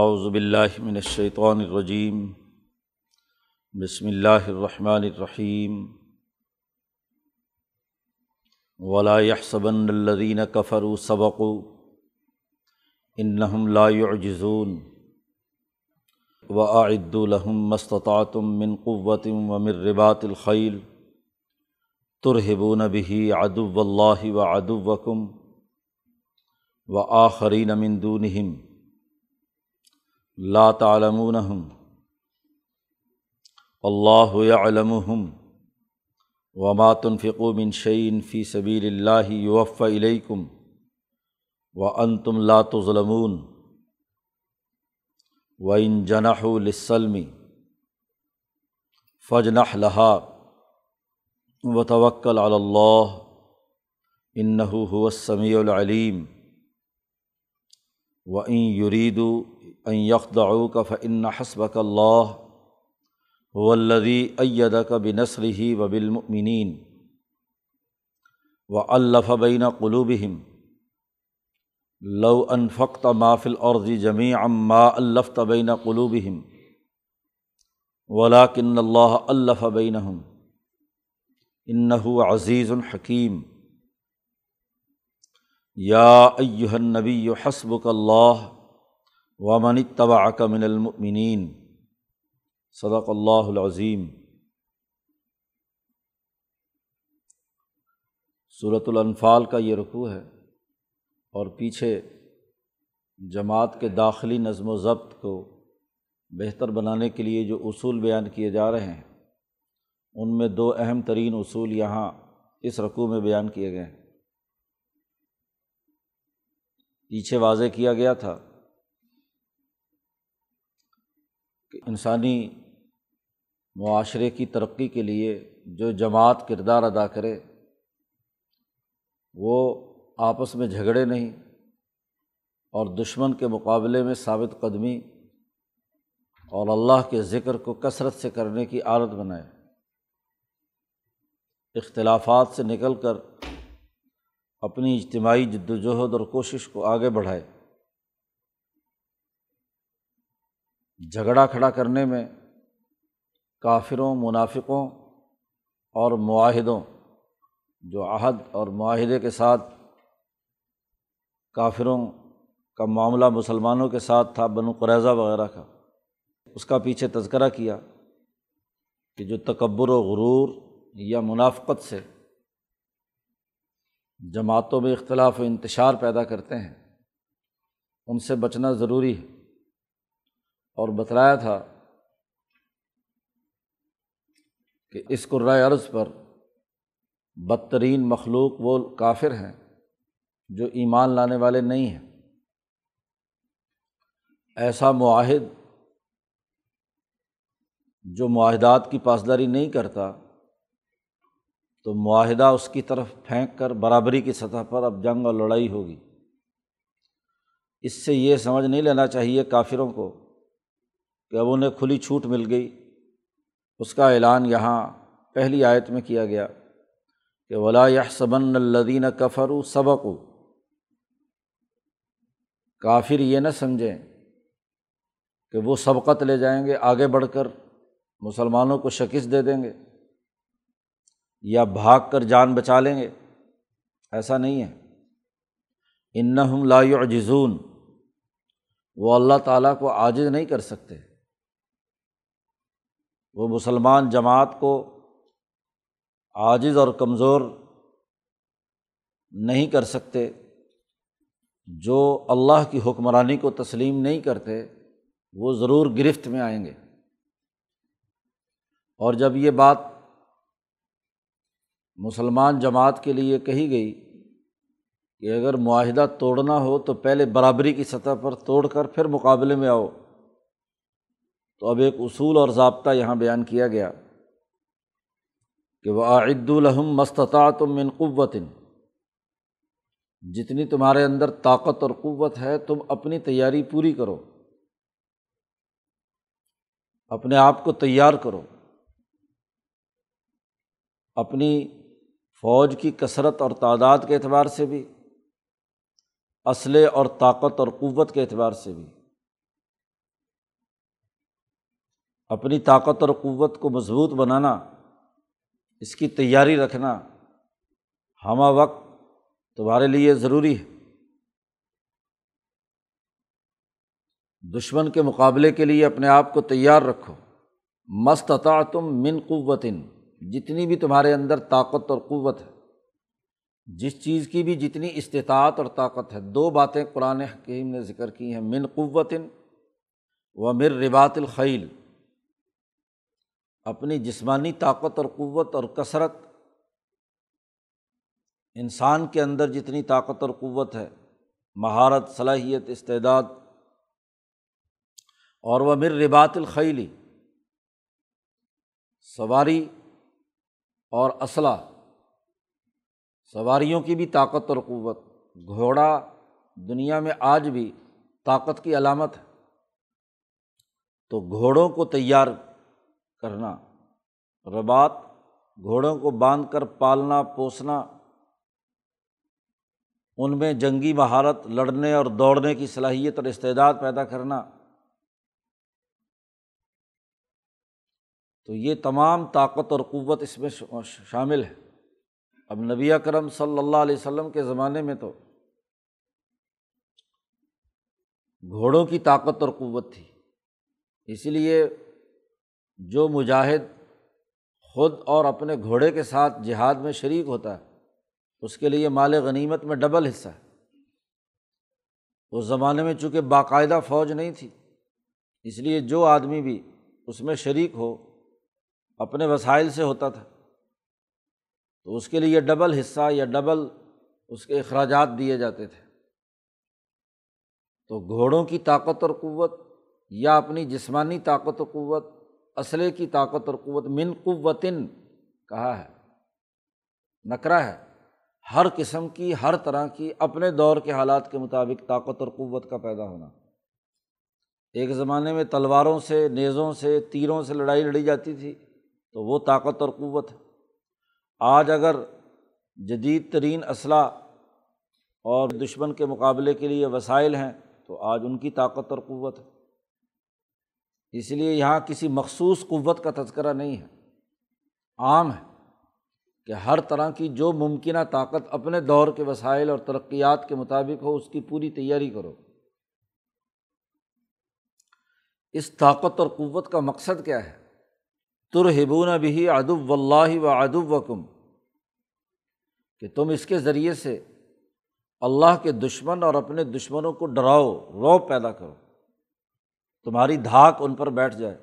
اعوذ باللہ من الشیطان الرجیم، بسم اللہ الرحمن الرحیم، ولا يحسبن الذين كفروا سبقوا، انہم لا يعجزون واعدوا لهم ما استطعتم من قوة ومن رباط الخيل، ترهبون به عدو الله وعدوكم وآخرين من دونهم. لا تعلمونہم اللہ یعلمہم وما تنفقوا من شعین فی سبیل اللہ یوفى الیکم وانتم لا تظلمون. وإن جنحوا للسلم فاجنح لها وتوکل علی اللہ انه هو السمیع العلیم وإن يريدوا ان یخدعوک فان حسبک اللہ ولدی ایدک بنصرہ و بالمؤمنین و الف بین قلوبہم لو انفقت ما فی الارض جميعا ما الفت بین قلوبہم ولكن اللہ الف بینہم انہ عزیز الحکیم طبع من المؤمنین صدق اللہ العظیم صورت الانفال کا یہ رقوع ہے اور پیچھے جماعت کے داخلی نظم و ضبط کو بہتر بنانے کے لیے جو اصول بیان کیے جا رہے ہیں، ان میں دو اہم ترین اصول یہاں اس رقوع میں بیان کیے گئے ہیں۔ پیچھے واضح کیا گیا تھا کہ انسانی معاشرے کی ترقی کے لیے جو جماعت کردار ادا کرے، وہ آپس میں جھگڑے نہیں اور دشمن کے مقابلے میں ثابت قدمی اور اللہ کے ذکر کو کثرت سے کرنے کی عادت بنائے۔ اختلافات سے نکل کر اپنی اجتماعی جد وجہد اور کوشش کو آگے بڑھائے۔ جھگڑا کھڑا کرنے میں کافروں، منافقوں اور معاہدوں، جو عہد اور معاہدے کے ساتھ کافروں کا معاملہ مسلمانوں کے ساتھ تھا، بنو قریضہ وغیرہ کا، اس کا پیچھے تذکرہ کیا کہ جو تکبر و غرور یا منافقت سے جماعتوں میں اختلاف و انتشار پیدا کرتے ہیں، ان سے بچنا ضروری ہے۔ اور بتلایا تھا کہ اس قرائے عرض پر بدترین مخلوق وہ کافر ہیں جو ایمان لانے والے نہیں ہیں۔ ایسا معاہد جو معاہدات کی پاسداری نہیں کرتا، تو معاہدہ اس کی طرف پھینک کر برابری کی سطح پر اب جنگ اور لڑائی ہوگی۔ اس سے یہ سمجھ نہیں لینا چاہیے کافروں کو کہ اب انہیں کھلی چھوٹ مل گئی۔ اس کا اعلان یہاں پہلی آیت میں کیا گیا کہ ولا صبن الدین کفر و سبق کافر یہ نہ سمجھیں کہ وہ سبقت لے جائیں گے، آگے بڑھ کر مسلمانوں کو شکست دے دیں گے یا بھاگ کر جان بچا لیں گے۔ ایسا نہیں ہے۔ ان لا جزون وہ اللہ تعالیٰ کو عاجز نہیں کر سکتے وہ مسلمان جماعت کو عاجز اور کمزور نہیں کر سکتے، جو اللہ کی حکمرانی کو تسلیم نہیں کرتے، وہ ضرور گرفت میں آئیں گے۔ اور جب یہ بات مسلمان جماعت کے لیے کہی گئی کہ اگر معاہدہ توڑنا ہو تو پہلے برابری کی سطح پر توڑ کر پھر مقابلے میں آؤ۔ تو اب ایک اصول اور ضابطہ یہاں بیان کیا گیا کہ وہ عد الحم مستطاعت من قوت جتنی تمہارے اندر طاقت اور قوت ہے، تم اپنی تیاری پوری کرو۔ اپنے آپ کو تیار کرو۔ اپنی فوج کی کثرت اور تعداد کے اعتبار سے بھی اسلحے اور طاقت اور قوت کے اعتبار سے بھی۔ اپنی طاقت اور قوت کو مضبوط بنانا، اس کی تیاری رکھنا ہمہ وقت تمہارے لیے ضروری ہے۔ دشمن کے مقابلے کے لیے اپنے آپ کو تیار رکھو۔ مستطاع تم من قوتن جتنی بھی تمہارے اندر طاقت اور قوت ہے۔ جس چیز کی بھی جتنی استطاعت اور طاقت ہے۔ دو باتیں قرآن حکیم نے ذکر کی ہیں۔ من قوتن و مر ربات الخیل اپنی جسمانی طاقت اور قوت اور کثرت انسان کے اندر جتنی طاقت اور قوت ہے، مہارت، صلاحیت، استعداد اور وہ مر ربات الخیلی سواری اور اسلحہ، سواریوں کی بھی طاقت اور قوت۔ گھوڑا دنیا میں آج بھی طاقت کی علامت ہے۔ تو گھوڑوں کو تیار کرنا۔ ربات گھوڑوں کو باندھ کر پالنا، پوسنا۔ ان میں جنگی مہارت، لڑنے اور دوڑنے کی صلاحیت اور استعداد پیدا کرنا۔ تو یہ تمام طاقت اور قوت اس میں شامل ہے۔ اب نبی کرم صلی اللہ علیہ وسلم کے زمانے میں تو گھوڑوں کی طاقت اور قوت تھی۔ اسی لیے جو مجاہد خود اور اپنے گھوڑے کے ساتھ جہاد میں شریک ہوتا ہے، اس کے لیے مال غنیمت میں ڈبل حصہ ہے۔ اس زمانے میں چونکہ باقاعدہ فوج نہیں تھی، اس لیے جو آدمی بھی اس میں شریک ہو، اپنے وسائل سے ہوتا تھا، تو اس کے لیے ڈبل حصہ یا ڈبل اس کے اخراجات دیے جاتے تھے۔ تو گھوڑوں کی طاقت اور قوت یا اپنی جسمانی طاقت و قوت اسلحے کی طاقت اور قوت من قوتن کہا ہے، نکرا ہے۔ ہر قسم کی، ہر طرح کی اپنے دور کے حالات کے مطابق طاقت اور قوت کا پیدا ہونا۔ ایک زمانے میں تلواروں سے، نیزوں سے، تیروں سے لڑائی لڑی جاتی تھی، تو وہ طاقت اور قوت ہے۔ آج اگر جدید ترین اسلحہ اور دشمن کے مقابلے کے لیے وسائل ہیں، تو آج ان کی طاقت اور قوت ہے۔ اس لیے یہاں کسی مخصوص قوت کا تذکرہ نہیں ہے۔ عام ہے کہ ہر طرح کی جو ممکنہ طاقت اپنے دور کے وسائل اور ترقیات کے مطابق ہو، اس کی پوری تیاری کرو۔ اس طاقت اور قوت کا مقصد کیا ہے؟ ترہبون بھی ادب اللہ و ادب و کم کہ تم اس کے ذریعے سے اللہ کے دشمن اور اپنے دشمنوں کو ڈراؤ، رو پیدا کرو۔ تمہاری دھاک ان پر بیٹھ جائے۔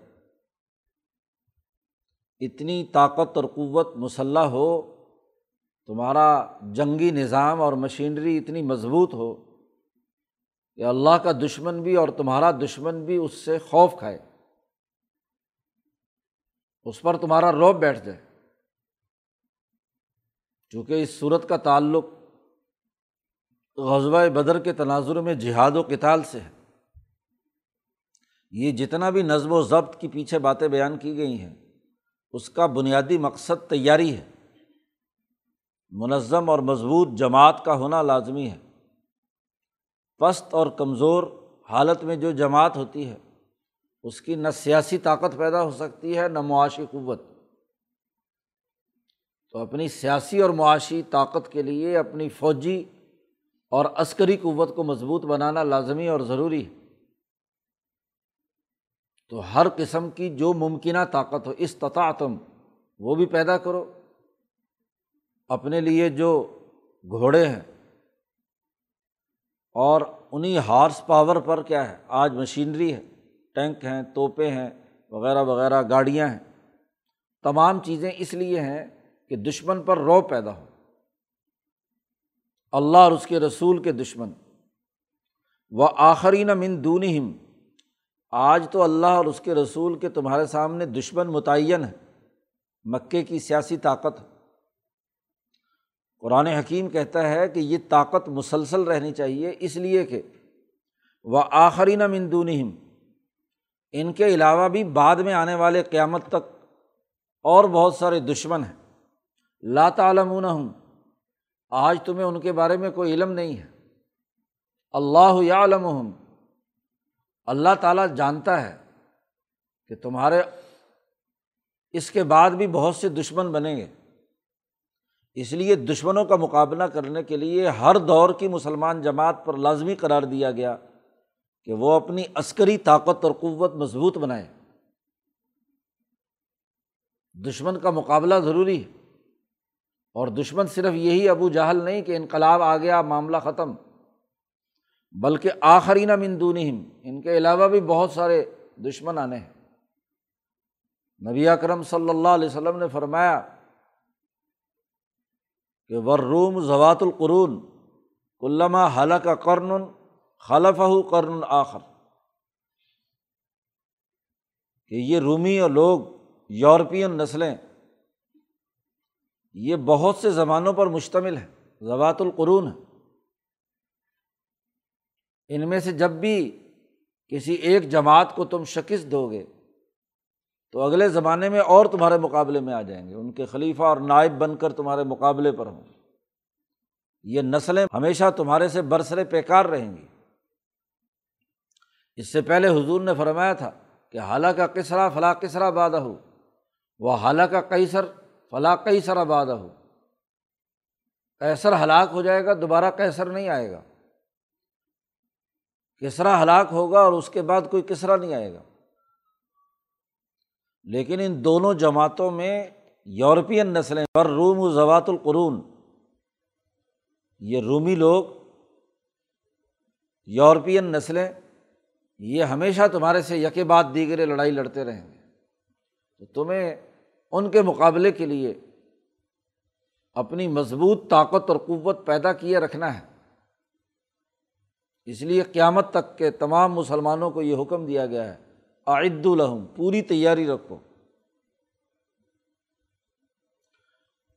اتنی طاقت اور قوت مسلح ہو، تمہارا جنگی نظام اور مشینری اتنی مضبوط ہو کہ اللہ کا دشمن بھی اور تمہارا دشمن بھی اس سے خوف کھائے۔ اس پر تمہارا روب بیٹھ جائے۔ چونکہ اس صورت کا تعلق غزبۂ بدر کے تناظر میں جہاد و کتال سے ہے۔ یہ جتنا بھی نظم و ضبط کی پیچھے باتیں بیان کی گئی ہیں، اس کا بنیادی مقصد تیاری ہے۔ منظم اور مضبوط جماعت کا ہونا لازمی ہے۔ پست اور کمزور حالت میں جو جماعت ہوتی ہے، اس کی نہ سیاسی طاقت پیدا ہو سکتی ہے، نہ معاشی قوت۔ تو اپنی سیاسی اور معاشی طاقت کے لیے اپنی فوجی اور عسکری قوت کو مضبوط بنانا لازمی اور ضروری ہے۔ تو ہر قسم کی جو ممکنہ طاقت ہو، استطاعتم، وہ بھی پیدا کرو۔ اپنے لیے جو گھوڑے ہیں۔ اور انہیں ہارس پاور پر کیا ہے؟ آج مشینری ہے، ٹینک ہیں توپیں ہیں، وغیرہ وغیرہ، گاڑیاں ہیں۔ تمام چیزیں اس لیے ہیں کہ دشمن پر رو پیدا ہو۔ اللہ اور اس کے رسول کے دشمن۔ و آخری نہ من دونہم آج تو اللہ اور اس کے رسول کے تمہارے سامنے دشمن متعین ہے، مکے کی سیاسی طاقت۔ قرآن حکیم کہتا ہے کہ یہ طاقت مسلسل رہنی چاہیے، اس لیے کہ وہ آخری نہ مندونہم ان کے علاوہ بھی بعد میں آنے والے قیامت تک اور بہت سارے دشمن ہیں۔ لا تعلمون ہوں آج تمہیں ان کے بارے میں کوئی علم نہیں ہے۔ اللہ یا علم ہوں اللہ تعالیٰ جانتا ہے کہ تمہارے اس کے بعد بھی بہت سے دشمن بنیں گے۔ اس لیے دشمنوں کا مقابلہ کرنے کے لیے ہر دور کی مسلمان جماعت پر لازمی قرار دیا گیا کہ وہ اپنی عسکری طاقت اور قوت مضبوط بنائے۔ دشمن کا مقابلہ ضروری ہے اور دشمن صرف یہی ابو جہل نہیں کہ انقلاب آ گیا معاملہ ختم۔ بلکہ آخری نہ مندونہم ان کے علاوہ بھی بہت سارے دشمن آنے ہیں۔ نبی اکرم صلی اللہ علیہ وسلم نے فرمایا کہ ورروم زوات القرون علامہ حلق کرن خلف کرن آخر۔ کہ یہ رومی اور لوگ، یورپین نسلیں، یہ بہت سے زمانوں پر مشتمل ہے زوات القرون۔ ہے ان میں سے جب بھی کسی ایک جماعت کو تم شکست دو گے، تو اگلے زمانے میں اور تمہارے مقابلے میں آ جائیں گے۔ ان کے خلیفہ اور نائب بن کر تمہارے مقابلے پر ہوں یہ نسلیں ہمیشہ تمہارے سے برسرے پیکار رہیں گی۔ اس سے پہلے حضور نے فرمایا تھا کہ حالہ کا کسرا فلاں کسرا بادہ ہو وہ حالہ کا کیسر فلاں کیسر آباد ہو۔ کیسر ہلاک ہو جائے گا، دوبارہ کیسر نہیں آئے گا۔ کسرا ہلاک ہوگا اور اس کے بعد کوئی کسرا نہیں آئے گا۔ لیکن ان دونوں جماعتوں میں یورپین نسلیں پر روم و زوات القرون۔ یہ رومی لوگ، یورپین نسلیں، یہ ہمیشہ تمہارے سے یکے بعد دیگرے لڑائی لڑتے رہیں گے۔ تو تمہیں ان کے مقابلے کے لیے اپنی مضبوط طاقت اور قوت پیدا کیے رکھنا ہے۔ اس لیے قیامت تک کے تمام مسلمانوں کو یہ حکم دیا گیا ہے عید الحم پوری تیاری رکھو۔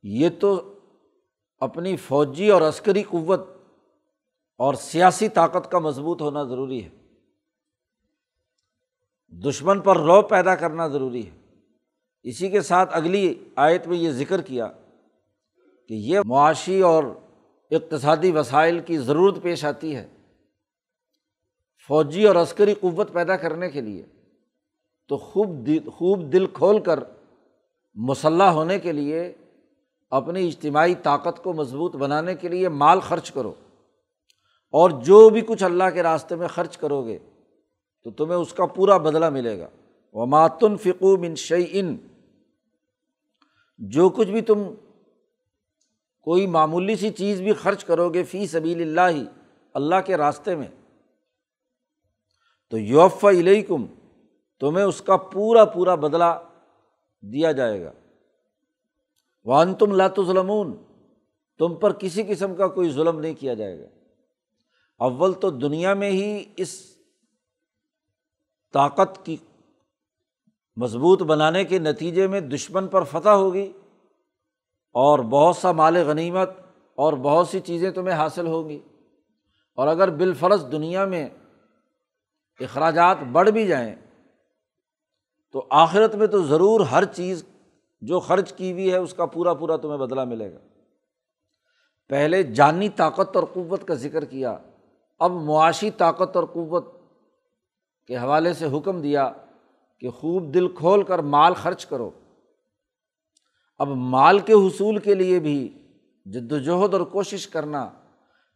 یہ تو اپنی فوجی اور عسکری قوت اور سیاسی طاقت کا مضبوط ہونا ضروری ہے۔ دشمن پر رو پیدا کرنا ضروری ہے۔ اسی کے ساتھ اگلی آیت میں یہ ذکر کیا کہ یہ معاشی اور اقتصادی وسائل کی ضرورت پیش آتی ہے۔ فوجی اور عسکری قوت پیدا کرنے کے لیے، تو خوب دل خوب دل کھول کر مسلح ہونے کے لیے، اپنی اجتماعی طاقت کو مضبوط بنانے کے لیے مال خرچ کرو۔ اور جو بھی کچھ اللہ کے راستے میں خرچ کرو گے، تو تمہیں اس کا پورا بدلہ ملے گا۔ وہ ماتن فکو ان شعی ان جو کچھ بھی تم کوئی معمولی سی چیز بھی خرچ کرو گے فی سبیل اللہ ہی اللہ کے راستے میں تو یوف علیکم تمہیں اس کا پورا پورا بدلا دیا جائے گا۔ وان تم لات ظلمون تم پر کسی قسم کا کوئی ظلم نہیں کیا جائے گا۔ اول تو دنیا میں ہی اس طاقت کی مضبوط بنانے کے نتیجے میں دشمن پر فتح ہوگی اور بہت سا مال غنیمت اور بہت سی چیزیں تمہیں حاصل ہوں گی۔ اور اگر بالفرض دنیا میں اخراجات بڑھ بھی جائیں تو آخرت میں تو ضرور ہر چیز جو خرچ کی ہوئی ہے اس کا پورا پورا تمہیں بدلا ملے گا۔ پہلے جانی طاقت اور قوت کا ذکر کیا، اب معاشی طاقت اور قوت کے حوالے سے حکم دیا کہ خوب دل کھول کر مال خرچ کرو۔ اب مال کے حصول کے لیے بھی جد وجہد اور کوشش کرنا،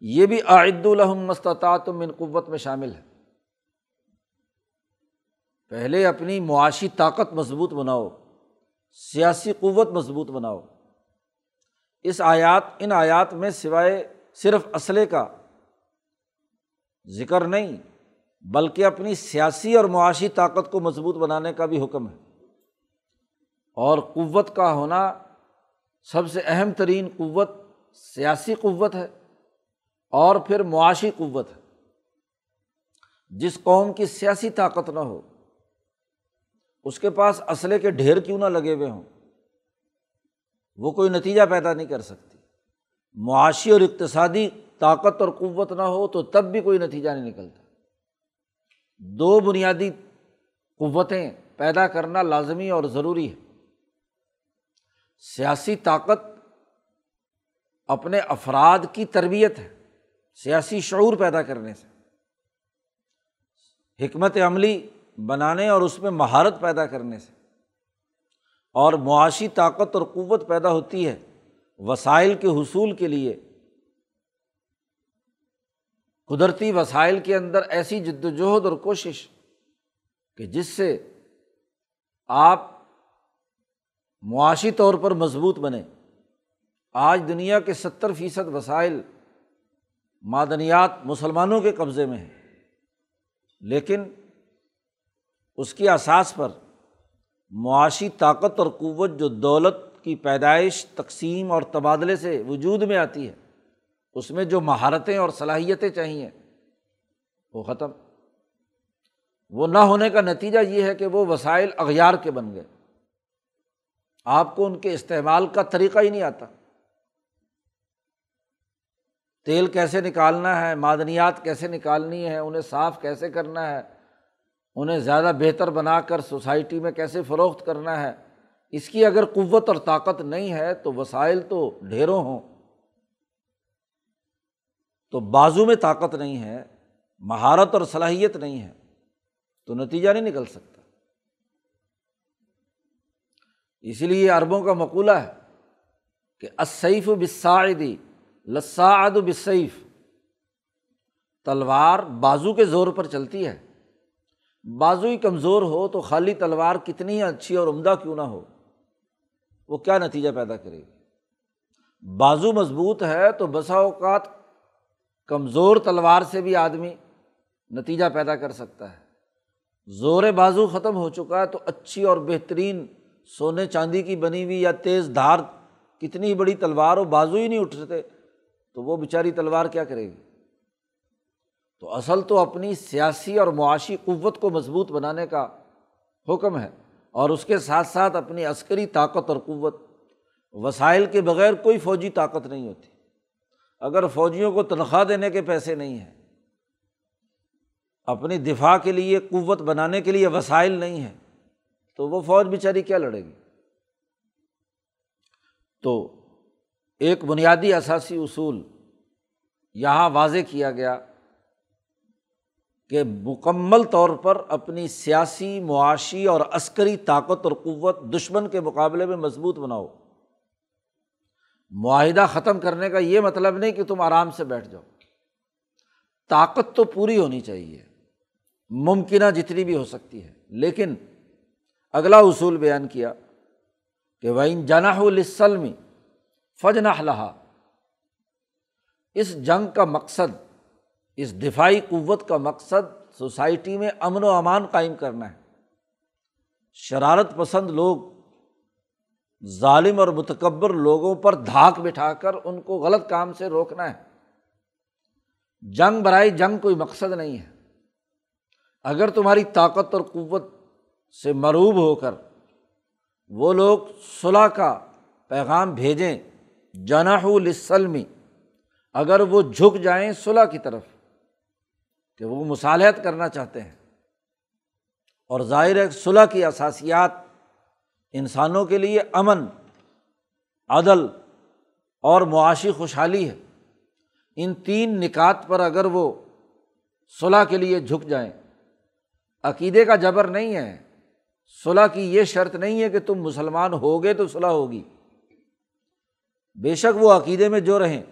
یہ بھی عائد الحم مستطاط من قوت میں شامل ہے۔ پہلے اپنی معاشی طاقت مضبوط بناؤ، سیاسی قوت مضبوط بناؤ۔ اس آیات، ان آیات میں سوائے صرف اسلحے کا ذکر نہیں، بلکہ اپنی سیاسی اور معاشی طاقت کو مضبوط بنانے کا بھی حکم ہے۔ اور قوت کا ہونا سب سے اہم ترین قوت سیاسی قوت ہے اور پھر معاشی قوت ہے۔ جس قوم کی سیاسی طاقت نہ ہو اس کے پاس اسلحے کے ڈھیر کیوں نہ لگے ہوئے ہوں؟ وہ کوئی نتیجہ پیدا نہیں کر سکتی۔ معاشی اور اقتصادی طاقت اور قوت نہ ہو تو تب بھی کوئی نتیجہ نہیں نکلتا۔ دو بنیادی قوتیں پیدا کرنا لازمی اور ضروری ہے۔ سیاسی طاقت اپنے افراد کی تربیت ہے، سیاسی شعور پیدا کرنے سے۔ حکمت عملی بنانے اور اس میں مہارت پیدا کرنے سے۔ اور معاشی طاقت اور قوت پیدا ہوتی ہے وسائل کے حصول کے لیے۔ قدرتی وسائل کے اندر ایسی جد وجہد اور کوشش کہ جس سے آپ معاشی طور پر مضبوط بنے آج دنیا کے ستر فیصد وسائل معدنیات مسلمانوں کے قبضے میں ہیں۔ لیکن اس کی اساس پر معاشی طاقت اور قوت جو دولت کی پیدائش، تقسیم اور تبادلے سے وجود میں آتی ہے، اس میں جو مہارتیں اور صلاحیتیں چاہئیں وہ ختم۔ وہ نہ ہونے کا نتیجہ یہ ہے کہ وہ وسائل اغیار کے بن گئے۔ آپ کو ان کے استعمال کا طریقہ ہی نہیں آتا۔ تیل کیسے نکالنا ہے، معدنیات کیسے نکالنی ہے، انہیں صاف کیسے کرنا ہے انہیں زیادہ بہتر بنا کر سوسائٹی میں کیسے فروخت کرنا ہے؟ اس کی اگر قوت اور طاقت نہیں ہے تو وسائل تو ڈھیروں ہوں۔ تو بازو میں طاقت نہیں ہے، مہارت اور صلاحیت نہیں ہے، تو نتیجہ نہیں نکل سکتا۔ اسی لیے اربوں کا مقولہ ہے کہ اسیف بساعدی لساعد بصیف تلوار بازو کے زور پر چلتی ہے۔ بازو ہی کمزور ہو تو خالی تلوار کتنی اچھی اور عمدہ کیوں نہ ہو؟ وہ کیا نتیجہ پیدا کرے گی؟ بازو مضبوط ہے تو بسا اوقات کمزور تلوار سے بھی آدمی نتیجہ پیدا کر سکتا ہے۔ زور بازو ختم ہو چکا ہے تو اچھی اور بہترین سونے چاندی کی بنی ہوئی یا تیز دھار کتنی بڑی تلوار ہو، بازو ہی نہیں اٹھ رہتے تو وہ بیچاری تلوار کیا کرے گی؟ تو اصل تو اپنی سیاسی اور معاشی قوت کو مضبوط بنانے کا حکم ہے اور اس کے ساتھ ساتھ اپنی عسکری طاقت اور قوت۔ وسائل کے بغیر کوئی فوجی طاقت نہیں ہوتی۔ اگر فوجیوں کو تنخواہ دینے کے پیسے نہیں ہیں، اپنی دفاع کے لیے قوت بنانے کے لیے وسائل نہیں ہیں، تو وہ فوج بیچاری کیا لڑے گی؟ تو ایک بنیادی اثاثی اصول یہاں واضح کیا گیا۔ کہ مکمل طور پر اپنی سیاسی، معاشی اور عسکری طاقت اور قوت دشمن کے مقابلے میں مضبوط بناؤ۔ معاہدہ ختم کرنے کا یہ مطلب نہیں کہ تم آرام سے بیٹھ جاؤ۔ طاقت تو پوری ہونی چاہیے، ممکنہ جتنی بھی ہو سکتی ہے۔ لیکن اگلا اصول بیان کیا کہ وائن جناح السلم فجنا لہا اس جنگ کا مقصد اس دفاعی قوت کا مقصد سوسائٹی میں امن و امان قائم کرنا ہے۔ شرارت پسند لوگ، ظالم اور متکبر لوگوں پر دھاک بٹھا کر ان کو غلط کام سے روکنا ہے۔ جنگ برائی جنگ کوئی مقصد نہیں ہے۔ اگر تمہاری طاقت اور قوت سے مروب ہو کر وہ لوگ صلاح کا پیغام بھیجیں جناح السلمی اگر وہ جھک جائیں صلاح کی طرف۔ کہ وہ مصالحت کرنا چاہتے ہیں۔ اور ظاہر ہے صلاح کی اثاسیات انسانوں کے لیے امن، عدل اور معاشی خوشحالی ہے۔ ان تین نکات پر اگر وہ صلاح کے لیے جھک جائیں، عقیدے کا جبر نہیں ہے صلاح کی یہ شرط نہیں ہے کہ تم مسلمان ہوگے تو صلاح ہوگی۔ بے شک وہ عقیدے میں جو رہیں،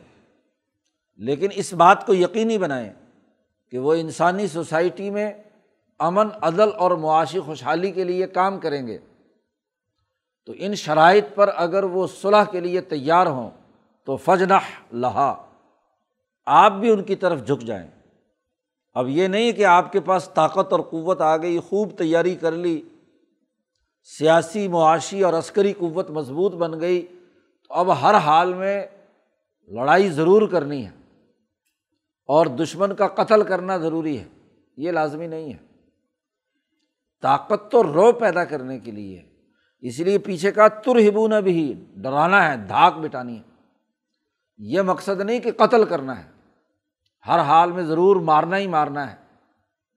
لیکن اس بات کو یقینی بنائیں۔ کہ وہ انسانی سوسائٹی میں امن، عدل اور معاشی خوشحالی کے لیے کام کریں گے۔ تو ان شرائط پر اگر وہ صلاح کے لیے تیار ہوں تو فجنہ لہا، آپ بھی ان کی طرف جھک جائیں۔ اب یہ نہیں کہ آپ کے پاس طاقت اور قوت آ گئی، خوب تیاری کر لی، سیاسی، معاشی اور عسکری قوت مضبوط بن گئی، تو اب ہر حال میں لڑائی ضرور کرنی ہے۔ اور دشمن کا قتل کرنا ضروری ہے، یہ لازمی نہیں ہے۔ طاقت تو رو پیدا کرنے کے لیے، اس لیے پیچھے کا ترہبون بھی ڈرانا ہے، دھاک بٹانی ہے۔ یہ مقصد نہیں کہ قتل کرنا ہے، ہر حال میں ضرور مارنا ہی مارنا ہے،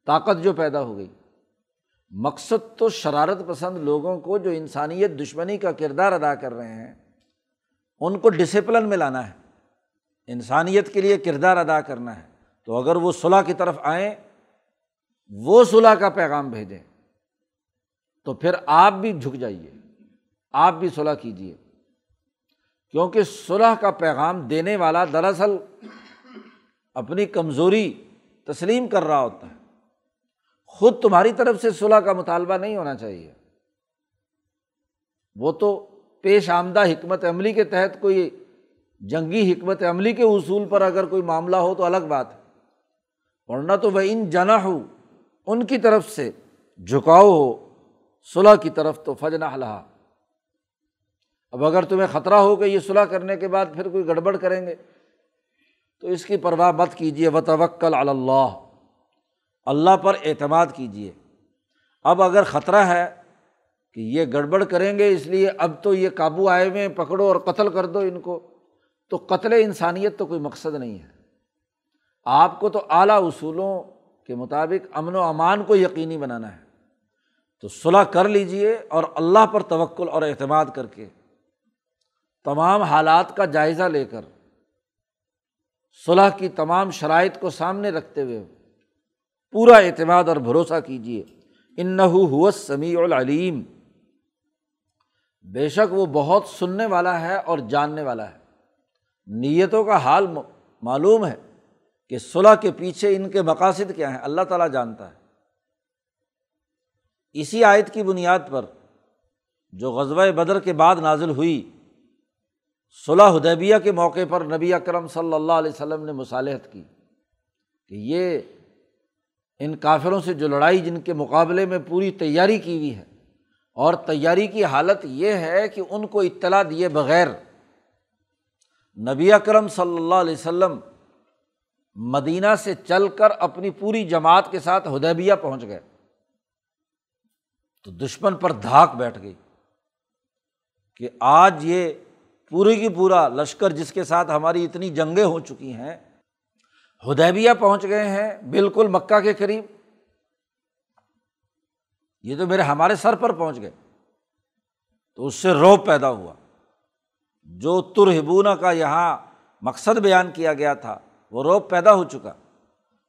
طاقت جو پیدا ہو گئی۔ مقصد تو شرارت پسند لوگوں کو جو انسانیت دشمنی کا کردار ادا کر رہے ہیں، ان کو ڈسپلن میں لانا ہے۔ انسانیت کے لیے کردار ادا کرنا ہے۔ تو اگر وہ صلاح کی طرف آئیں، وہ صلاح کا پیغام بھیجیں، تو پھر آپ بھی جھک جائیے، آپ بھی صلاح کیجیے۔ کیونکہ صلح کا پیغام دینے والا دراصل اپنی کمزوری تسلیم کر رہا ہوتا ہے۔ خود تمہاری طرف سے صلاح کا مطالبہ نہیں ہونا چاہیے۔ وہ تو پیش آمدہ حکمت عملی کے تحت کوئی جنگی حکمت عملی کے اصول پر اگر کوئی معاملہ ہو تو الگ بات ہے۔ ورنہ تو وہ ان جنا ہو ان کی طرف سے جھکاؤ ہو صلاح کی طرف تو فج نہ اب اگر تمہیں خطرہ ہو کہ یہ صلاح کرنے کے بعد پھر کوئی گڑبڑ کریں گے، تو اس کی پرواہ مت کیجیے و توکل اللہ اللہ پر اعتماد کیجیے اب اگر خطرہ ہے کہ یہ گڑبڑ کریں گے، اس لیے اب تو یہ قابو آئے ہوئے پکڑو اور قتل کر دو ان کو۔ تو قتل انسانیت تو کوئی مقصد نہیں ہے۔ آپ کو تو اعلیٰ اصولوں کے مطابق امن و امان کو یقینی بنانا ہے۔ تو صلاح کر لیجیے اور اللہ پر توکل اور اعتماد کر کے تمام حالات کا جائزہ لے کر صلاح کی تمام شرائط کو سامنے رکھتے ہوئے پورا اعتماد اور بھروسہ کیجیے ان نیتوں کا حال معلوم ہے کہ صلاح کے پیچھے ان کے مقاصد کیا ہیں، اللہ تعالیٰ جانتا ہے۔ اسی آیت کی بنیاد پر جو غزوہ بدر کے بعد نازل ہوئی صلاح حدیبیہ کے موقع پر نبی اکرم صلی اللہ علیہ وسلم نے مصالحت کی کہ یہ ان کافروں سے جو لڑائی جن کے مقابلے میں پوری تیاری کی ہوئی ہے، اور تیاری کی حالت یہ ہے کہ ان کو اطلاع دیے بغیر نبی اکرم صلی اللہ علیہ وسلم مدینہ سے چل کر اپنی پوری جماعت کے ساتھ ہدیبیہ پہنچ گئے۔ تو دشمن پر دھاک بیٹھ گئی کہ آج یہ پوری کی پورا لشکر جس کے ساتھ ہماری اتنی جنگیں ہو چکی ہیں ہدیبیہ پہنچ گئے ہیں بالکل مکہ کے قریب۔ یہ تو میرے ہمارے سر پر پہنچ گئے۔ تو اس سے روب پیدا ہوا۔ جو ترہبونا کا یہاں مقصد بیان کیا گیا تھا، وہ روب پیدا ہو چکا۔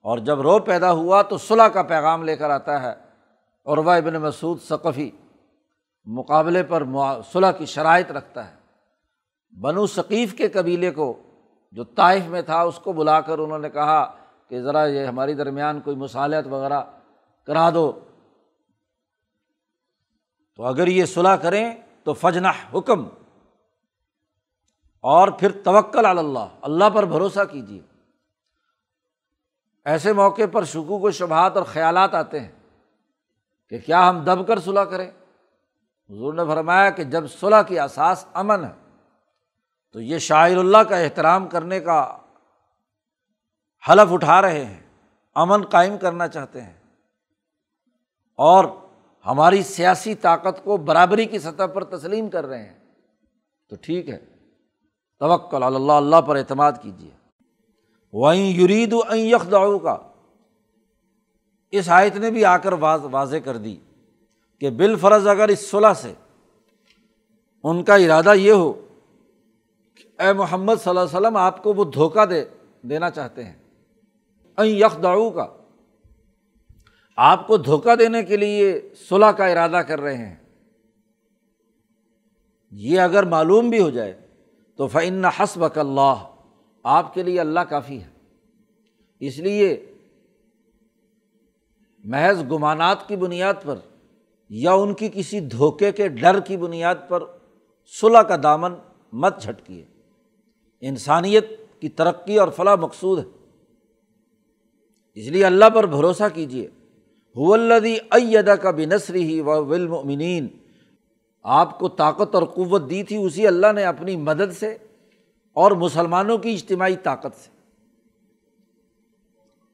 اور جب روب پیدا ہوا تو صلاح کا پیغام لے کر آتا ہے۔ اور وہ ابن مسعود ثقفی مقابلے پر صلاح کی شرائط رکھتا ہے۔ بنو ثقیف کے قبیلے کو جو طائف میں تھا، اس کو بلا کر انہوں نے کہا کہ ذرا یہ ہماری درمیان کوئی مصالحت وغیرہ کرا دو۔ تو اگر یہ صلاح کریں تو فجنا حکم۔ اور پھر توکل اللہ اللہ پر بھروسہ کیجیے۔ ایسے موقع پر شکوک و شبہات اور خیالات آتے ہیں کہ کیا ہم دب کر صلاح کریں؟ حضور نے فرمایا کہ جب صلاح کی اساس امن ہے، تو یہ شاعر اللہ کا احترام کرنے کا حلف اٹھا رہے ہیں، امن قائم کرنا چاہتے ہیں۔ اور ہماری سیاسی طاقت کو برابری کی سطح پر تسلیم کر رہے ہیں۔ تو ٹھیک ہے توکل اللہ اللہ پر اعتماد کیجیے۔ وہیں یرید و یخداؤ کا اس آیت نے بھی آ کر واضح کر دی کہ بال فرض اگر اس صلاح سے ان کا ارادہ یہ ہو کہ اے محمد صلی اللہ علیہ وسلم، آپ کو وہ دھوکہ دے، دینا چاہتے ہیں۔ این یک داؤ کا آپ کو دھوکہ دینے کے لیے صلاح کا ارادہ کر رہے ہیں۔ یہ اگر معلوم بھی ہو جائے تو فعن حسب اللہ آپ کے لیے اللہ کافی ہے۔ اس لیے محض گمانات کی بنیاد پر یا ان کی کسی دھوکے کے ڈر کی بنیاد پر صلاح کا دامن مت جھٹکیے۔ انسانیت کی ترقی اور فلاح مقصود ہے۔ اس لیے اللہ پر بھروسہ کیجیے۔ حلدی ایدا کا بنسری ہی و ولمنین آپ کو طاقت اور قوت دی تھی، اسی اللہ نے اپنی مدد سے اور مسلمانوں کی اجتماعی طاقت سے۔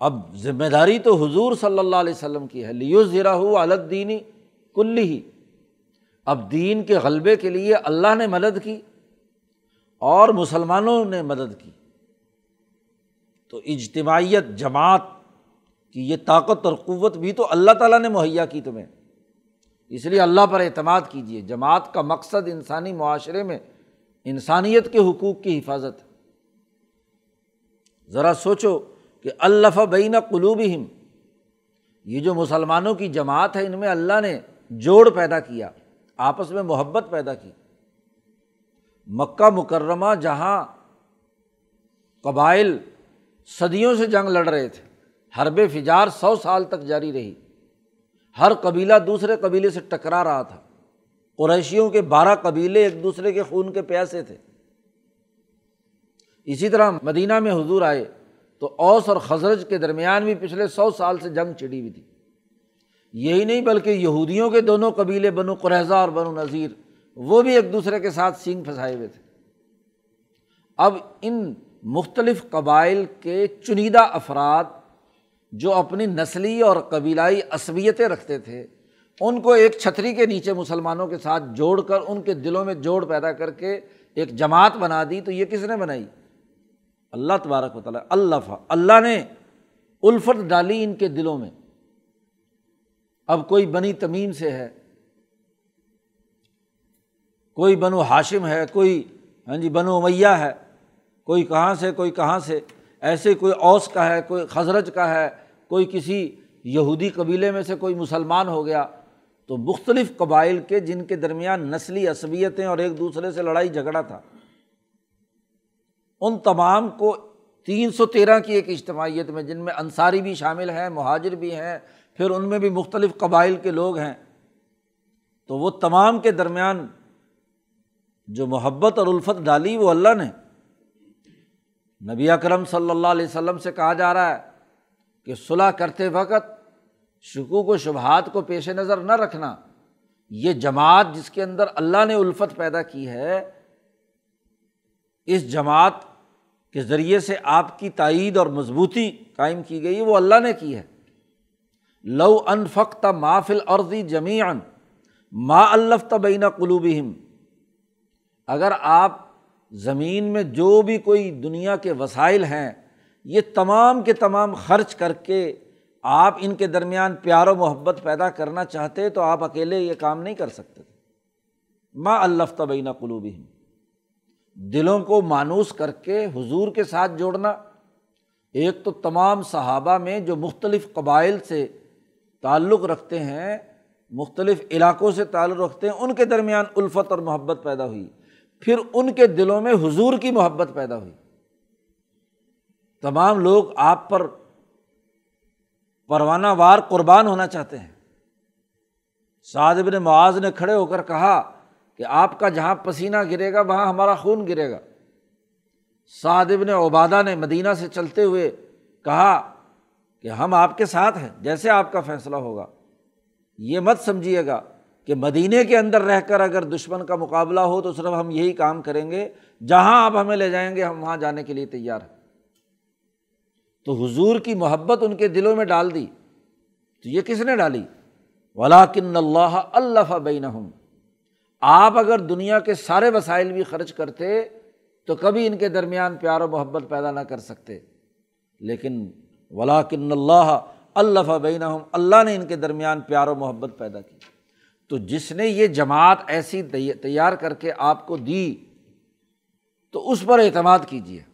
اب ذمہ داری تو حضور صلی اللہ علیہ وسلم کی ہے۔ لیو ذرا ہو الدینی کلی ہی اب دین کے غلبے کے لیے اللہ نے مدد کی اور مسلمانوں نے مدد کی۔ تو اجتماعیت، جماعت کی یہ طاقت اور قوت بھی تو اللہ تعالیٰ نے مہیا کی تمہیں۔ اس لیے اللہ پر اعتماد کیجیے جماعت کا مقصد انسانی معاشرے میں انسانیت کے حقوق کی حفاظت ہے۔ ذرا سوچو کہ الف بین قلوب ہم یہ جو مسلمانوں کی جماعت ہے، ان میں اللہ نے جوڑ پیدا کیا، آپس میں محبت پیدا کی۔ مکہ مکرمہ، جہاں قبائل صدیوں سے جنگ لڑ رہے تھے، حرب فجار سو سال تک جاری رہی۔ ہر قبیلہ دوسرے قبیلے سے ٹکرا رہا تھا۔ قریشیوں کے بارہ قبیلے ایک دوسرے کے خون کے پیاسے تھے۔ اسی طرح مدینہ میں حضور آئے تو اوس اور خزرج کے درمیان بھی پچھلے سو سال سے جنگ چڑی ہوئی تھی۔ یہی نہیں بلکہ یہودیوں کے دونوں قبیلے بنو قرضہ اور بنو نذیر، وہ بھی ایک دوسرے کے ساتھ سینگ پھنسائے ہوئے تھے۔ اب ان مختلف قبائل کے چنیدہ افراد جو اپنی نسلی اور قبیلائی عصبیتیں رکھتے تھے، ان کو ایک چھتری کے نیچے مسلمانوں کے ساتھ جوڑ کر، ان کے دلوں میں جوڑ پیدا کر کے ایک جماعت بنا دی، تو یہ کس نے بنائی؟ اللہ تبارک و تعالیٰ، اللہ اللہ نے الفت ڈالی ان کے دلوں میں۔ اب کوئی بنی تمیم سے ہے، کوئی بنو ہاشم ہے، کوئی ہاں جی بنو میاں ہے، کوئی کہاں سے، کوئی کہاں سے، ایسے کوئی اوس کا ہے، کوئی خزرج کا ہے کوئی کسی یہودی قبیلے میں سے کوئی مسلمان ہو گیا تو مختلف قبائل کے جن کے درمیان نسلی عصبیتیں اور ایک دوسرے سے لڑائی جھگڑا تھا، ان تمام کو تین سو تیرہ کی ایک اجتماعیت میں، جن میں انصاری بھی شامل ہیں، مہاجر بھی ہیں، پھر ان میں بھی مختلف قبائل کے لوگ ہیں۔ تو وہ تمام کے درمیان جو محبت اور الفت ڈالی وہ اللہ نے۔ نبی اکرم صلی اللہ علیہ وسلم سے کہا جا رہا ہے کہ صلاح کرتے وقت شکوک و شبہات کو پیش نظر نہ رکھنا۔ یہ جماعت جس کے اندر اللہ نے الفت پیدا کی ہے، اس جماعت کے ذریعے سے آپ کی تائید اور مضبوطی قائم کی گئی، وہ اللہ نے کی ہے۔ لو ان فخت مافل عرضی جمیان ما الف تبینہ قلوبہم۔ اگر آپ زمین میں جو بھی کوئی دنیا کے وسائل ہیں یہ تمام کے تمام خرچ کر کے آپ ان کے درمیان پیار و محبت پیدا کرنا چاہتے تو آپ اکیلے یہ کام نہیں کر سکتے تھے۔ ماں الف تبینہ قلوب دلوں کو مانوس کر کے حضور کے ساتھ جوڑنا۔ ایک تو تمام صحابہ میں جو مختلف قبائل سے تعلق رکھتے ہیں، مختلف علاقوں سے تعلق رکھتے ہیں، ان کے درمیان الفت اور محبت پیدا ہوئی۔ پھر ان کے دلوں میں حضور کی محبت پیدا ہوئی۔ تمام لوگ آپ پر پروانہ وار قربان ہونا چاہتے ہیں۔ سعد ابن معاذ نے کھڑے ہو کر کہا کہ آپ کا جہاں پسینہ گرے گا، وہاں ہمارا خون گرے گا۔ سعد ابن عبادہ نے مدینہ سے چلتے ہوئے کہا کہ ہم آپ کے ساتھ ہیں، جیسے آپ کا فیصلہ ہوگا۔ یہ مت سمجھیے گا کہ مدینے کے اندر رہ کر اگر دشمن کا مقابلہ ہو تو صرف ہم یہی کام کریں گے۔ جہاں آپ ہمیں لے جائیں گے، ہم وہاں جانے کے لیے تیار ہیں۔ تو حضور کی محبت ان کے دلوں میں ڈال دی۔ تو یہ کس نے ڈالی؟ ولاکن اللہ اللہ بین آپ اگر دنیا کے سارے وسائل بھی خرچ کرتے، تو کبھی ان کے درمیان پیار و محبت پیدا نہ کر سکتے۔ لیکن ولاکن اللہ اللہ بین اللہ نے ان کے درمیان پیار و محبت پیدا کی۔ تو جس نے یہ جماعت ایسی تیار کر کے آپ کو دی، تو اس پر اعتماد کیجیے۔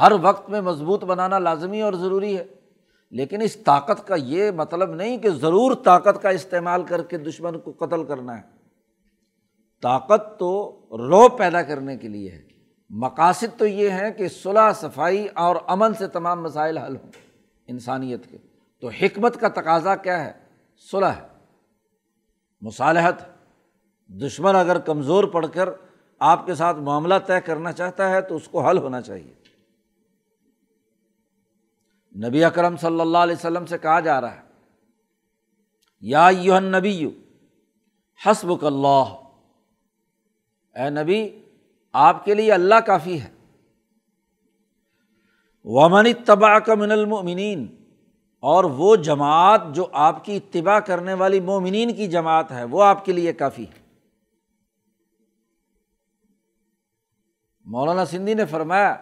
ہر وقت میں مضبوط بنانا لازمی اور ضروری ہے۔ لیکن اس طاقت کا یہ مطلب نہیں کہ ضرور طاقت کا استعمال کر کے دشمن کو قتل کرنا ہے۔ طاقت تو رو پیدا کرنے کے لیے ہے۔ مقاصد تو یہ ہے کہ صلاح صفائی اور امن سے تمام مسائل حل ہوں انسانیت کے۔ تو حکمت کا تقاضا کیا ہے؟ صلاح مصالحت دشمن اگر کمزور پڑ کر آپ کے ساتھ معاملہ طے کرنا چاہتا ہے تو اس کو حل ہونا چاہیے۔ نبی اکرم صلی اللہ علیہ وسلم سے کہا جا رہا ہے، یا یو نبی یو حسب اللہ۔ اے نبی، آپ کے لیے اللہ کافی ہے۔ ومن تباہ کا من المنین اور وہ جماعت جو آپ کی اتباع کرنے والی مومنین کی جماعت ہے، وہ آپ کے لیے کافی ہے۔ مولانا سندھی نے فرمایا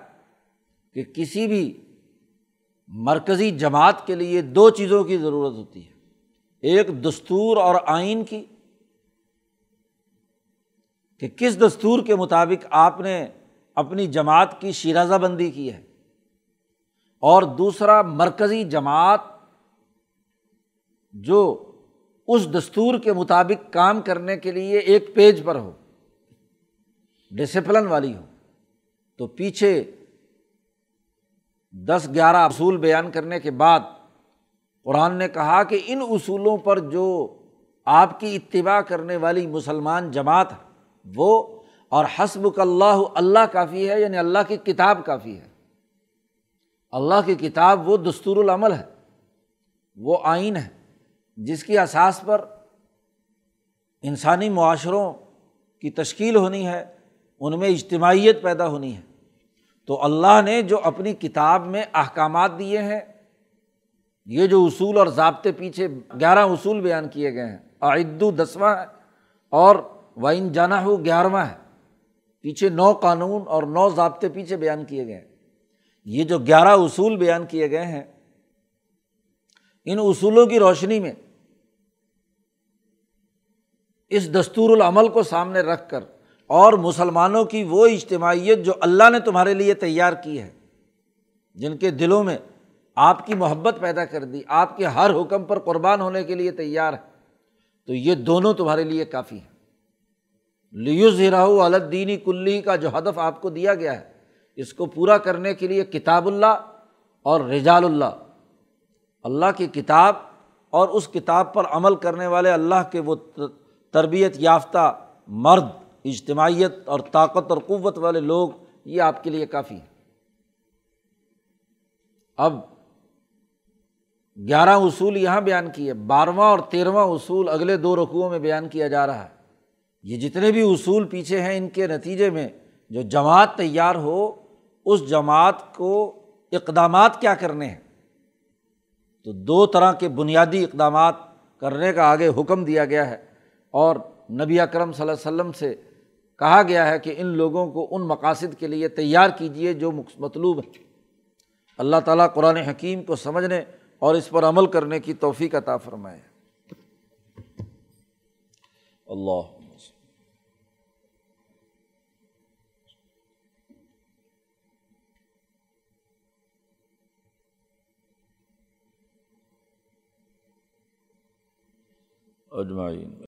کہ کسی بھی مرکزی جماعت کے لیے دو چیزوں کی ضرورت ہوتی ہے۔ ایک دستور اور آئین کی، کہ کس دستور کے مطابق آپ نے اپنی جماعت کی شیرازہ بندی کی ہے۔ اور دوسرا، مرکزی جماعت جو اس دستور کے مطابق کام کرنے کے لیے ایک پیج پر ہو، ڈسپلن والی ہو، تو پیچھے دس گیارہ اصول بیان کرنے کے بعد قرآن نے کہا کہ ان اصولوں پر جو آپ کی اتباع کرنے والی مسلمان جماعت ہے، وہ اور حسب اللہ اللہ کافی ہے یعنی اللہ کی کتاب کافی ہے۔ اللہ کی کتاب وہ دستور العمل ہے، وہ آئین ہے، جس کی اساس پر انسانی معاشروں کی تشکیل ہونی ہے، ان میں اجتماعیت پیدا ہونی ہے۔ تو اللہ نے جو اپنی کتاب میں احکامات دیے ہیں، یہ جو اصول اور ضابطے پیچھے گیارہ اصول بیان کیے گئے ہیں عدو دسواں ہے اور وائن جانا ہو گیارہواں ہے۔ پیچھے نو قانون اور نو ضابطے پیچھے بیان کیے گئے ہیں۔ یہ جو گیارہ اصول بیان کیے گئے ہیں، ان اصولوں کی روشنی میں اس دستور العمل کو سامنے رکھ کر اور مسلمانوں کی وہ اجتماعیت جو اللہ نے تمہارے لیے تیار کی ہے، جن کے دلوں میں آپ کی محبت پیدا کر دی، آپ کے ہر حکم پر قربان ہونے کے لیے تیار ہے تو یہ دونوں تمہارے لیے کافی ہیں۔ لیوز ہراؤ الدینی کلی کا جو ہدف آپ کو دیا گیا ہے، اس کو پورا کرنے کے لیے کتاب اللہ اور رجال اللہ۔ اللہ کی کتاب اور اس کتاب پر عمل کرنے والے اللہ کے وہ تربیت یافتہ مرد اجتماعیت اور طاقت اور قوت والے لوگ، یہ آپ کے لیے کافی ہے۔ اب گیارہ اصول یہاں بیان کیے، بارہواں اور تیرہواں اصول اگلے دو رقوؤں میں بیان کیا جا رہا ہے۔ یہ جتنے بھی اصول پیچھے ہیں، ان کے نتیجے میں جو جماعت تیار ہو، اس جماعت کو اقدامات کیا کرنے ہیں؟ تو دو طرح کے بنیادی اقدامات کرنے کا آگے حکم دیا گیا ہے۔ اور نبی اکرم صلی اللہ علیہ وسلم سے کہا گیا ہے کہ ان لوگوں کو ان مقاصد کے لیے تیار کیجیے جو مطلوب ہے اللہ تعالیٰ قرآن حکیم کو سمجھنے اور اس پر عمل کرنے کی توفیق عطا فرمائے۔ اللہ۔ اجمعین۔